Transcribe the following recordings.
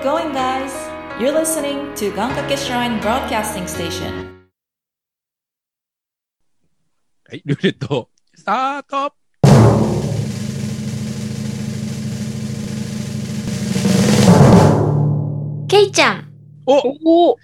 it going, guys? You're listening to Gankake Shrine Broadcasting Station. はい、ルーレット、スタートケイちゃん。おお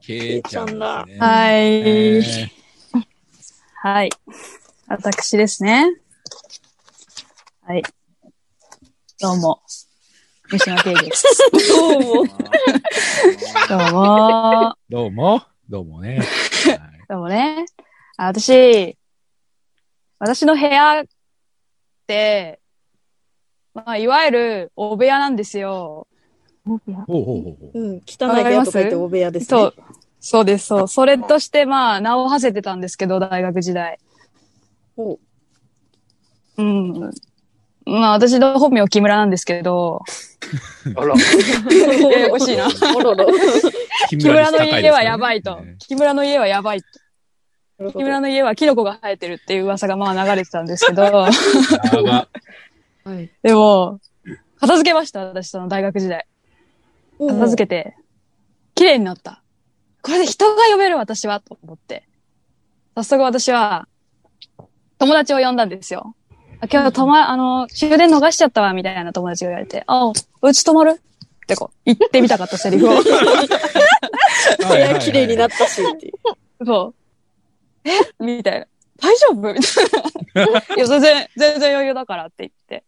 ケイちゃんね。はいえーはい。私ですね。はい。どうも。西野圭です。どうも。どうも。どうも、どうもね。はいどうもね。あ私、私の部屋って、まあ、いわゆる、お部屋なんですよ。ほうほうほうほう。うん、汚い部屋とか言ってお部屋ですね。そう。そうです、そう。それとして、まあ、名を馳せてたんですけど、大学時代。ほうん。まあ、私の本名木村なんですけど、あら。ややこしいな。木木村の家はやばいとね。木村の家はやばいと。木村の家はキノコが生えてるっていう噂がまあ流れてたんですけど。でも、片付けました、私その大学時代。片付けて、綺麗になった。これで人が呼べる私は、と思って。早速私は、友達を呼んだんですよ。あ今日、とま、あの、終電逃しちゃったわ、みたいな友達が言われて、あ、うち泊まる？ってこう、言ってみたかったセリフを。部屋綺麗になったしっていう。そう。え？みたいな。大丈夫？みたいな。いや、全然、全然余裕だからって言って。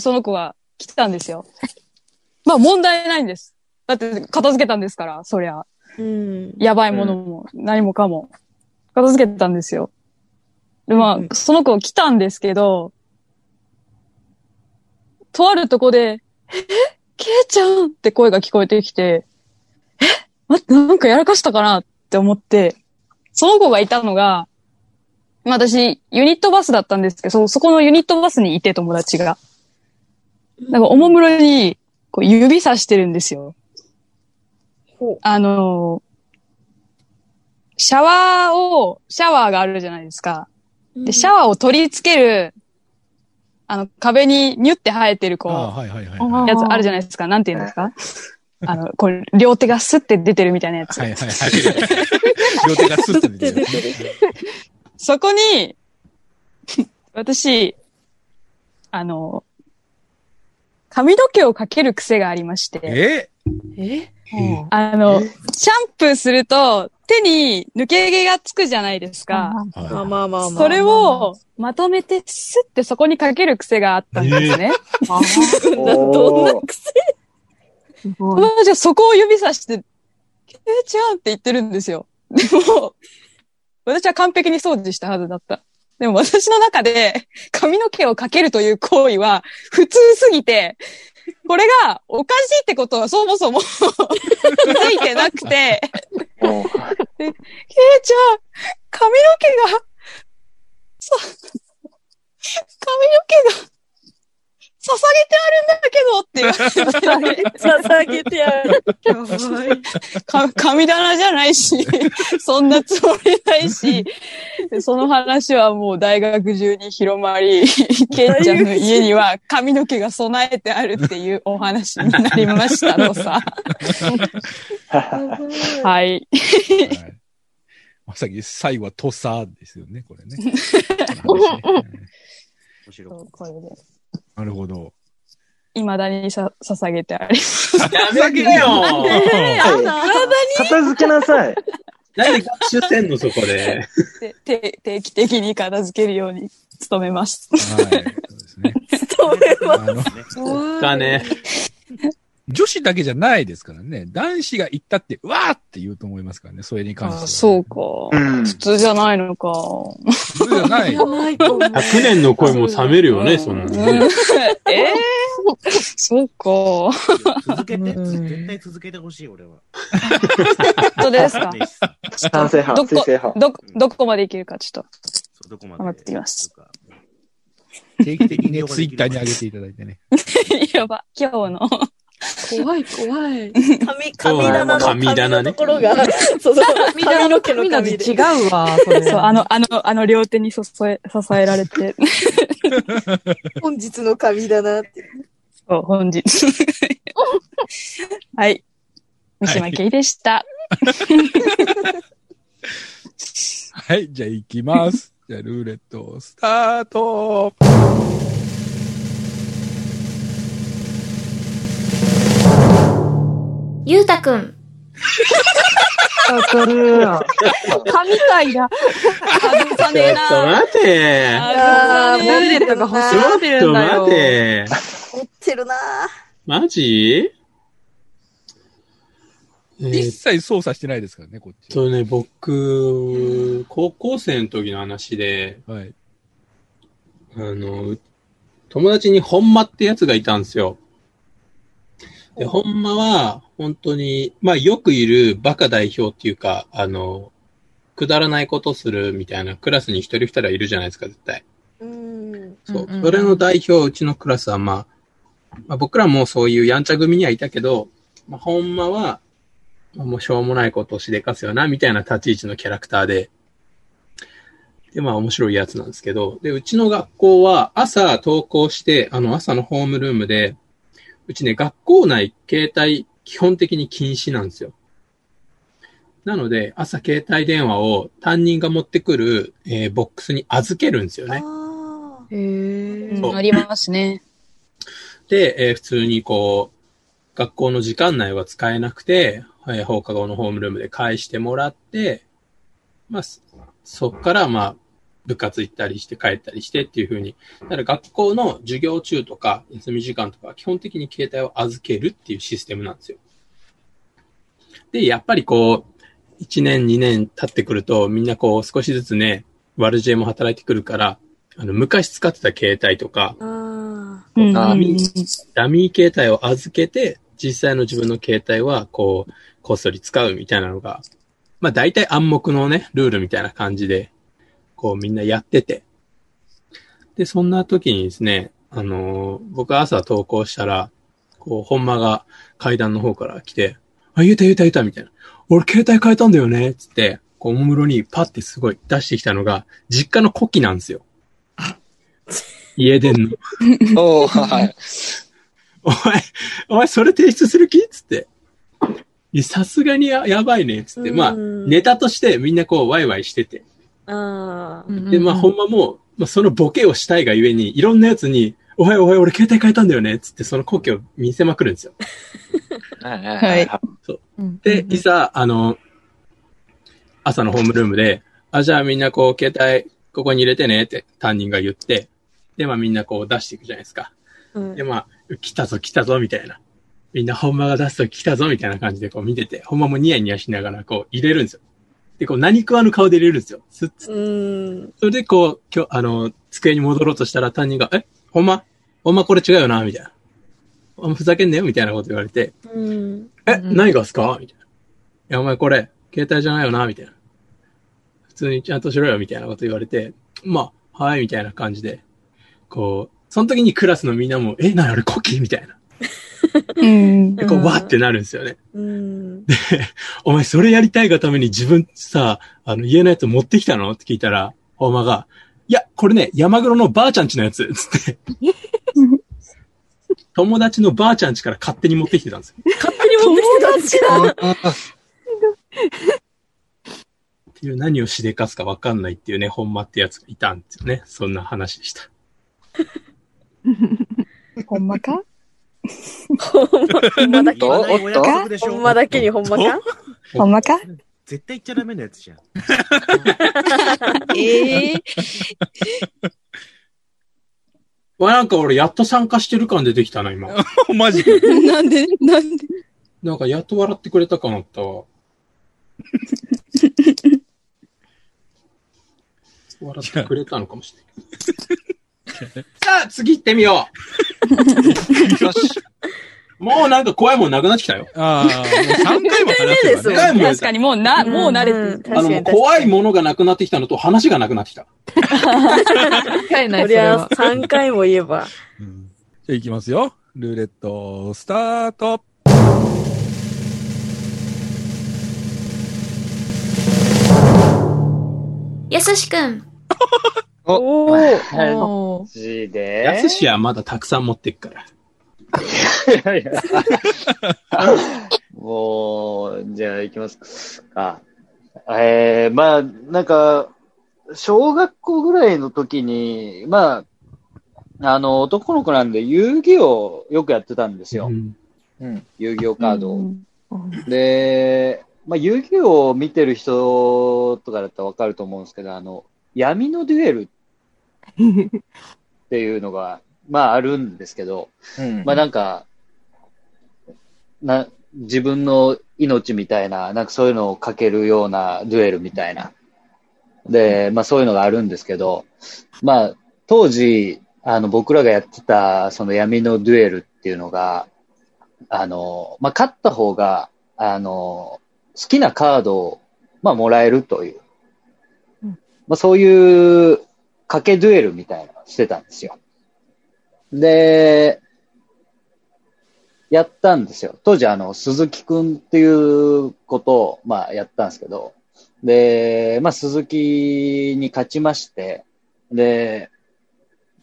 その子が来てたんですよ。まあ問題ないんです。だって片付けたんですから、そりゃ。うん。やばいものも何もかも。片付けてたんですよ。で、まうんあ、その子来たんですけど、とあるとこで、えケイちゃんって声が聞こえてきて、え待って、なんかやらかしたかなって思って、その子がいたのが、まあ私、ユニットバスだったんですけど、そそこのユニットバスにいて友達が。なんかおもむろに、こう指さしてるんですよ。あのーシャワーを、シャワーがあるじゃないですか。で、シャワーを取り付ける、あの、壁にニュって生えてる、こあう、はいはいはいはい。やつあるじゃないですか。なんて言うんですか？あの、これ、両手がスッて出てるみたいなやつ。はいはいはい。両手がスッて出てる。そこに、私、あの、髪の毛をかける癖がありまして、え？え？あの、シャンプーすると手に抜け毛がつくじゃないですか。まあまあまあまあ。それをまとめてスッてそこにかける癖があったんですね。どんな癖？じゃあそこを指さして、ケイちゃんって言ってるんですよ。でも、私は完璧に掃除したはずだった。でも私の中で髪の毛をかけるという行為は普通すぎて、これがおかしいってことはそもそも 気づいてなくて、ケイちゃん、髪の毛が、そう、髪の毛が、げてあるんだけどって言われて、捧げてやる。か神棚じゃないし、そんなつもりないし、その話はもう大学中に広まり、ケイちゃんの家には髪の毛が備えてあるっていうお話になりましたのさ。はい。はいまさに最後は土佐ですよね、これね。面白い。これで。なるほど。未だにさ捧げてあります。やめてよ片付けなさい。なんで学習せんの、そこで。で定定期的に片付けるように努めます。はい。そうですね。それは。あの、そっかね。女子だけじゃないですからね。男子が行ったって、うわーって言うと思いますからね、それに関しては、あそうか。うん。普通じゃないのか。普通じゃない。ないと思う100年の恋も冷めるよね、そんなのね。ええそうか。続けて、うん絶対続けてほしい、俺は。本当ですか？賛成派、どこ賛成派。ど、どこまでいけるかちょっそうどこまで。頑張ってみます定期的にね、ツイッターに上げていただいてね。と。やば、今日の。怖い怖い。髪、髪棚の神髪棚ねのところが、そうそう、髪の毛の髪で。違うわ、それ。そう、あの、あの、あの両手に支え、支えられて。本日の髪棚って。お本日。はい。三島圭でした。はい、じゃあ行きます。じゃあルーレットスタートゆうたくん。わかる。神回だ。外さねえちょっとな。待て。あールーレットが欲しがってちょっとるんだよ待。て。持ってるなマジ？一切操作してないですからね、こっちは。とね、僕、高校生の時の話で、はい。あの、友達に本間ってやつがいたんですよ。で、本間は、本当に、まあよくいるバカ代表っていうか、あの、くだらないことするみたいなクラスに一人二人はいるじゃないですか、絶対。うん。そうそれの代表、うちのクラスは、まあ、まあ、僕らもそういうやんちゃ組にはいたけど、まあ、ほんまは、まあもうしょうもないことをしでかすよな、みたいな立ち位置のキャラクターで、で、まあ面白いやつなんですけど、で、うちの学校は朝登校して、あの朝のホームルームで、うちね、学校内携帯基本的に禁止なんですよ。なので、朝携帯電話を担任が持ってくる、えーボックスに預けるんですよね。あへありますね。で、えー普通にこう、学校の時間内は使えなくて、えー放課後のホームルームで返してもらって、まあ、そそっから、まあ、部活行ったりして帰ったりしてっていう風に、だから学校の授業中とか休み時間とか基本的に携帯を預けるっていうシステムなんですよ。で、やっぱりこう、1年2年経ってくるとみんなこう少しずつね、悪知恵も働いてくるから、あの、昔使ってた携帯とか、あ。あうんあーダミー携帯を預けて、実際の自分の携帯は、こう、こっそり使うみたいなのが、まあ大体暗黙のね、ルールみたいな感じで、こうみんなやってて。で、そんな時にですね、あのー僕朝登校したら、こう、本間が階段の方から来て、あ、言うた言うた言うたみたいな。俺携帯変えたんだよねつって、こう、おもむろにパッてすごい出してきたのが、実家の古希なんですよ。家電の。おー、はい。お前、お前それ提出する気？つって。いやさすがにややばいね。つって。まあ、うんネタとしてみんなこうワイワイしてて。あ。で、まあ、ほんまもう、まあ、そのボケをしたいがゆえに、いろんなやつに、おはようおはよう、俺携帯変えたんだよね。つって、その故郷を見せまくるんですよ。はいはいはい。で、いざ、あの、朝のホームルームで、あ、じゃあみんなこう、携帯、ここに入れてねって担任が言って、で、まあみんなこう出していくじゃないですか。うんで、まあ、来たぞ来たぞみたいな。みんな本間が出すと来たぞみたいな感じでこう見てて、本間もニヤニヤしながらこう入れるんですよ。で、こう何食わぬ顔で入れるんですよ。スッツッうん。それでこう、今日、あの、机に戻ろうとしたら担任が、え、ほんま？ほんまこれ違うよな？みたいな。ふざけんなよみたいなこと言われて、うん。え、うん何がっすか？みたいな。いや、お前これ、携帯じゃないよな？みたいな。普通にちゃんとしろよ？みたいなこと言われて、まあ、はい、みたいな感じで、こう、その時にクラスのみんなも、え、なにあれ、コキ？みたいな。うん。で、こう、うんわってなるんですよね。うん。お前、それやりたいがために自分さ、あの、家のやつ持ってきたの？って聞いたら、おまが、いや、これね、山黒のばあちゃんちのやつ、つって。友達のばあちゃんちから勝手に持ってきてたんですよ。勝手に持ってきてたんですか？っていう何をしでかすかわかんないっていうね、ほんまってやつがいたんですよね。そんな話でした。ほんまか？ほんま、ほんまだけ言わないお約束でしょほんまだけにほんまか？ほんまか？絶対言っちゃダメなやつじゃん。ええわ、なんか俺やっと参加してる感出てきたな、今。マジで？なんで？なんで？なんかやっと笑ってくれたかなったわ。笑ってくれたのかもしれない。さあ、次行ってみよよし。う。もうなんか怖いもんなくなってきたよ。ああ、もう3回も話してるですよ何回も確かにもうな、もう慣れてる。あの、怖いものがなくなってきたのと話がなくなってきた。使えない、そりゃそれは。3回も言えば。うんじゃあ行きますよ。ルーレット、スタート。やすしくん。おお。マジで？やすしはまだたくさん持ってっから。いやいや。もう、じゃあ行きますか。えー、まあ、なんか、小学校ぐらいの時に、まあ、あの、男の子なんで遊戯王よくやってたんですよ。うんうん、遊戯王カードを。うんで、まあ、遊戯王を見てる人とかだったらわかると思うんですけど、あの、闇のデュエルっていうのが、まああるんですけど、うんまあなんか、な、自分の命みたいな、なんかそういうのをかけるようなデュエルみたいな。で、まあそういうのがあるんですけど、まあ当時、あの僕らがやってたその闇のデュエルっていうのが、あの、まあ勝った方が、あの、好きなカードを、まあもらえるという、まあそういう賭けデュエルみたいなのをしてたんですよ。で、やったんですよ。当時、あの、鈴木くんっていうことを、まあ、やったんですけど、で、まあ、鈴木に勝ちまして、で、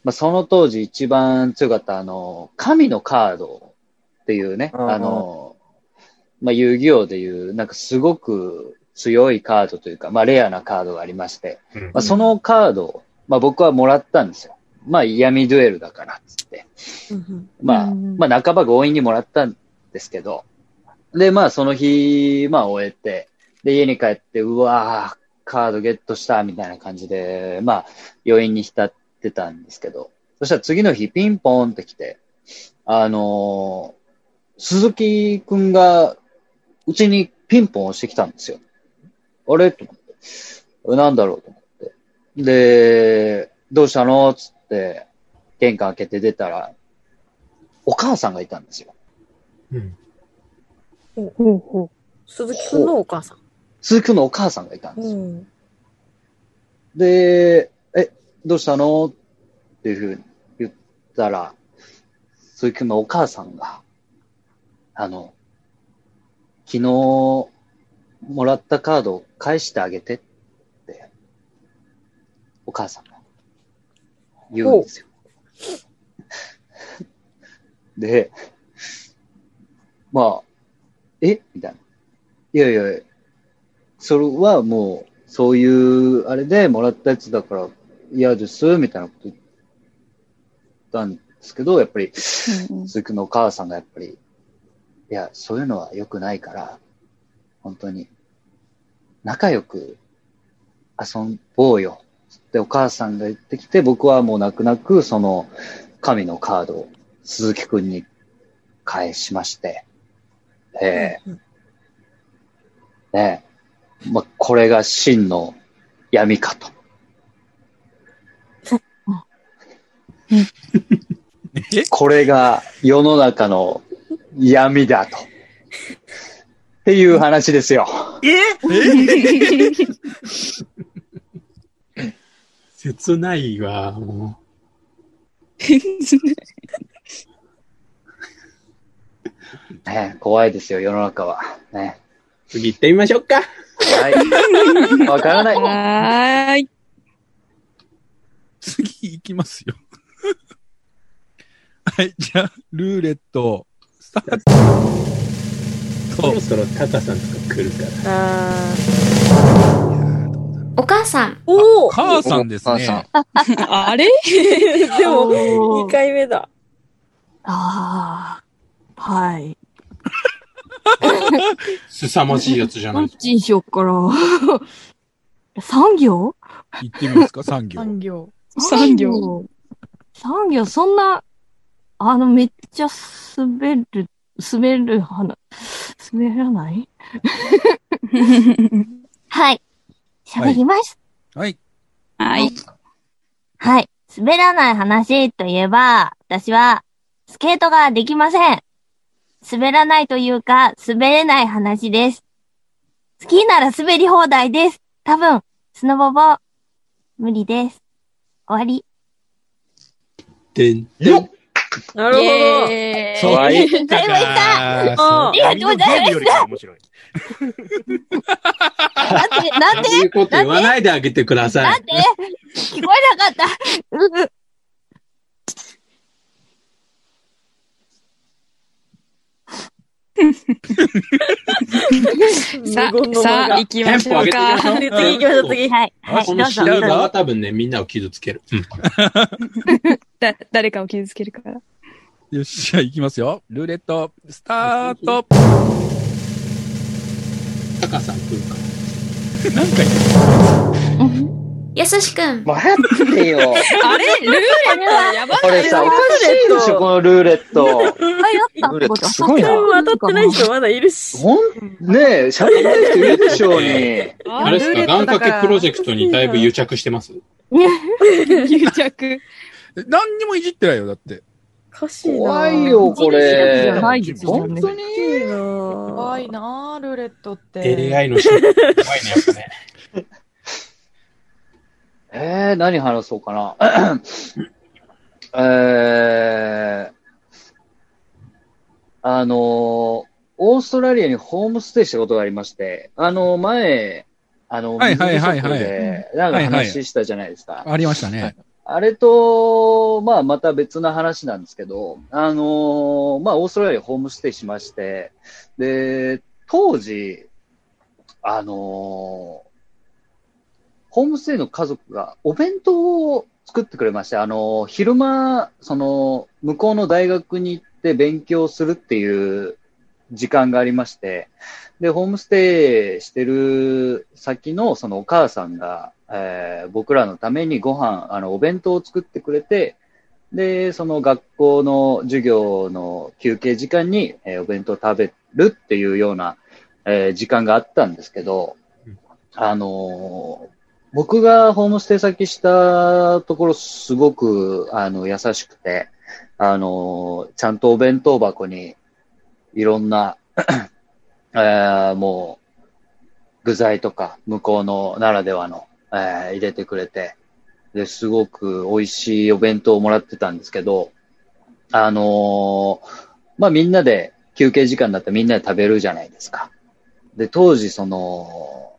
まあ、その当時一番強かった、あの、神のカードっていうね、あの、まあ、遊戯王でいう、なんかすごく強いカードというか、まあ、レアなカードがありまして、うんまあ、そのカードを、まあ、僕はもらったんですよ。まあ、闇デュエルだから、つって。まあ、うんまあ、半ば強引にもらったんですけど、で、まあ、その日、まあ、終えて、で、家に帰って、うわー、カードゲットした、みたいな感じで、まあ、余韻に浸ってたんですけど、そしたら次の日、ピンポーンって来て、あのー鈴木くんが、うちにピンポン押してきたんですよ。あれ？と思って。なんだろうと思って。で、どうしたの？つって、玄関開けて出たら、お母さんがいたんですよ。うんほうほう鈴木くんのお母さん。鈴木くんのお母さんがいたんですよ。ん。で、え、どうしたの？っていうふうに言ったら、鈴木くんのお母さんが、あの、昨日もらったカードを返してあげてって、お母さんが言うんですよ。で、まあ、え？みたいな。いやいや、それはもう、そういう、あれでもらったやつだから嫌です、みたいなこと言ったんですけど、やっぱり、うんうん鈴木のお母さんがやっぱり、いや、そういうのは良くないから、本当に、仲良く遊ぼうよ。ってお母さんが言ってきて、僕はもう泣く泣く、その、神のカードを鈴木くんに返しまして、ええねえ、まあ、これが真の闇かと。え？これが世の中の闇だと。っていう話ですよ。切ないわ、も ねえ怖いですよ、世の中は。ねう。次行ってみましょうか。はい。わからない。はーい。次行きますよ。はい、じゃあ、ルーレット、スタート。そろそろタカさんとか来るから。あお母さん、ーおお母さんですお母さんね。あれ？でも、おー2回目だ。ああ、はい。凄まじいやつじゃなどっい。ちにしよっかな。産業行ってみますか、産業。産業。産業。産業、そんな、あの、めっちゃ滑る、滑る花、滑らない？はい。喋ります。はい。はい。はい。滑らない話といえば、私は、スケートができません。滑らないというか、滑れない話です。好きなら滑り放題です。多分、スノボボ、無理です。終わり。でんよっなるほど。エーイそうはい言ったかあありがとうございまゲームよりか面白い。なんで、なんで？そういうこと言わないであげてくださないん。で？聞こえなかった。ううさ無言の間がさあ、行きましょうか。次行きましょう、次。はい。はい。このどうぞ。白がどうぞ多分ね、みんなを傷つける。うん。だ、誰かを傷つけるから。よっしゃ、行きますよ。ルーレット、スタート。タカさん来るか。なんか言ってやすしくん。待ってよ。あれ？ルーレットやばいこれさ、おかしいでしょ、このルーレット。あ、やったってことすごいな当たってない人まだいるし。ほん、ねえ、喋ってる人いるでしょうに。あれですか、願掛けプロジェクトにだいぶ癒着してます？癒着。何にもいじってないよ、だって。おかしいな怖いよ、こじれ。本当にいいな怖いなぁ、ルーレットって。AI の人、怖いね、やっぱね。えー、何話そうかな。えー、あのー、オーストラリアにホームステイしたことがありまして、あの、前、あの、はいはいはいはいなんか話したじゃないですか。ありましたね。あれと、まあ、また別な話なんですけど、あのーまあ、オーストラリアホームステイしまして、で、当時、あのーホームステイの家族がお弁当を作ってくれまして、あのー昼間、その、向こうの大学に行って勉強するっていう時間がありまして、で、ホームステイしてる先のそのお母さんが、えー僕らのためにご飯、あの、お弁当を作ってくれて、で、その学校の授業の休憩時間に、えーお弁当を食べるっていうような、えー時間があったんですけど、あのー僕がホームステイ先したところすごく、あの、優しくて、あのーちゃんとお弁当箱にいろんな、えーもう、具材とか、向こうのならではの、えー入れてくれて、で、すごく美味しいお弁当をもらってたんですけど、あのーまあ、みんなで、休憩時間だったらみんなで食べるじゃないですか。で、当時、その、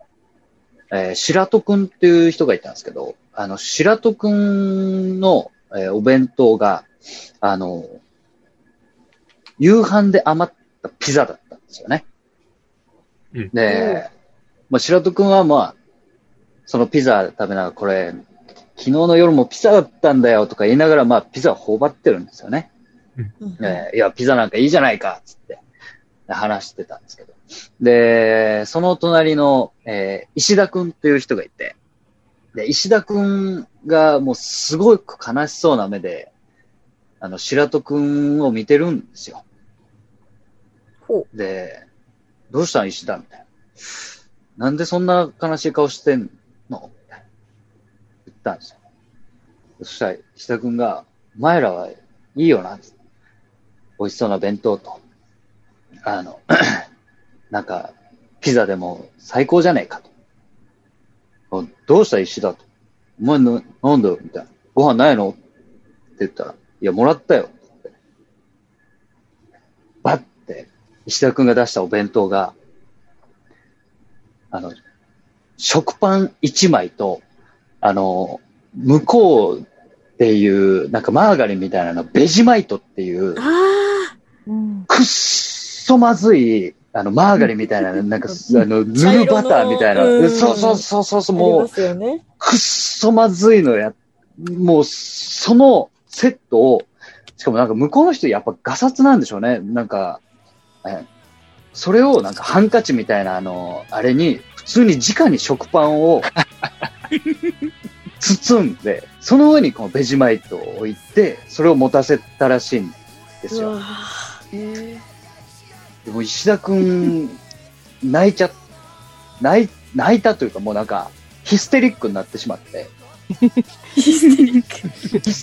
えー白戸くんっていう人がいたんですけど、あの、白戸くんの、えーお弁当が、あの、夕飯で余ったピザだったんですよね。うんで、まあ、白戸くんはまあ、そのピザ食べながら、これ、昨日の夜もピザだったんだよとか言いながら、まあ、ピザを頬張ってるんですよね。えーいや、ピザなんかいいじゃないか、つって、話してたんですけど。で、その隣の、えー石田くんっていう人がいて、で、石田くんがもうすごく悲しそうな目で、あの、白戸くんを見てるんですよ。ほで、どうしたん石田みたいな。なんでそんな悲しい顔してんのたんですよ。そしたら石田くんが、お前らはいいよな、美味しそうな弁当と、あの、なんか、ピザでも最高じゃねえかと。どうした石田と。お前な、なんだよみたいな。ご飯ないの？って言ったら、いや、もらったよ。ってバッて、石田くんが出したお弁当が、あの、食パン1枚と、あの、向こうっていう、なんかマーガリンみたいなの、ベジマイトっていう、あうんくっそまずい、あの、マーガリンみたいな、なんか、あの、塗るバターみたいな。そうそうそうそうそう、もう、ね。くっそまずいのや、もう、そのセットを、しかもなんか向こうの人やっぱガサツなんでしょうね。なんか、えそれをなんかハンカチみたいなあの、あれに、普通に直に食パンを 包んで、その上にこのベジマイトを置いて、それを持たせたらしいんですよ。うわへでも石田くん、泣いちゃ、泣い、泣いたというかもうなんか、ヒステリックになってしまって、ヒス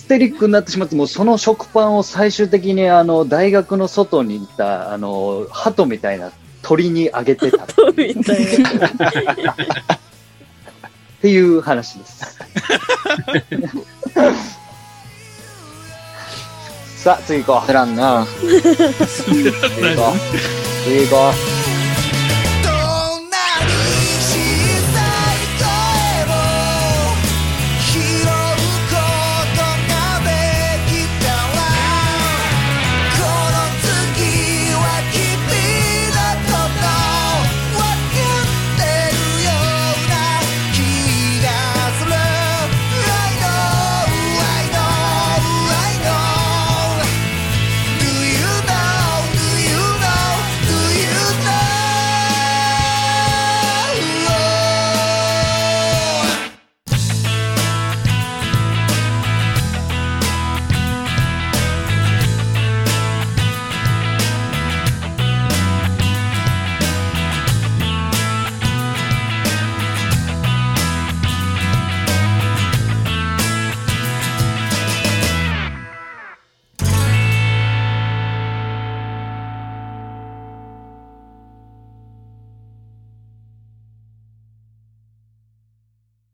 テリックになってしまって、もうその食パンを最終的にあの、大学の外にいた、あの、鳩みたいな鳥にあげてたそうみたいな。っていう話です。さあ、次行こう。らんな。次行こう。次行こう。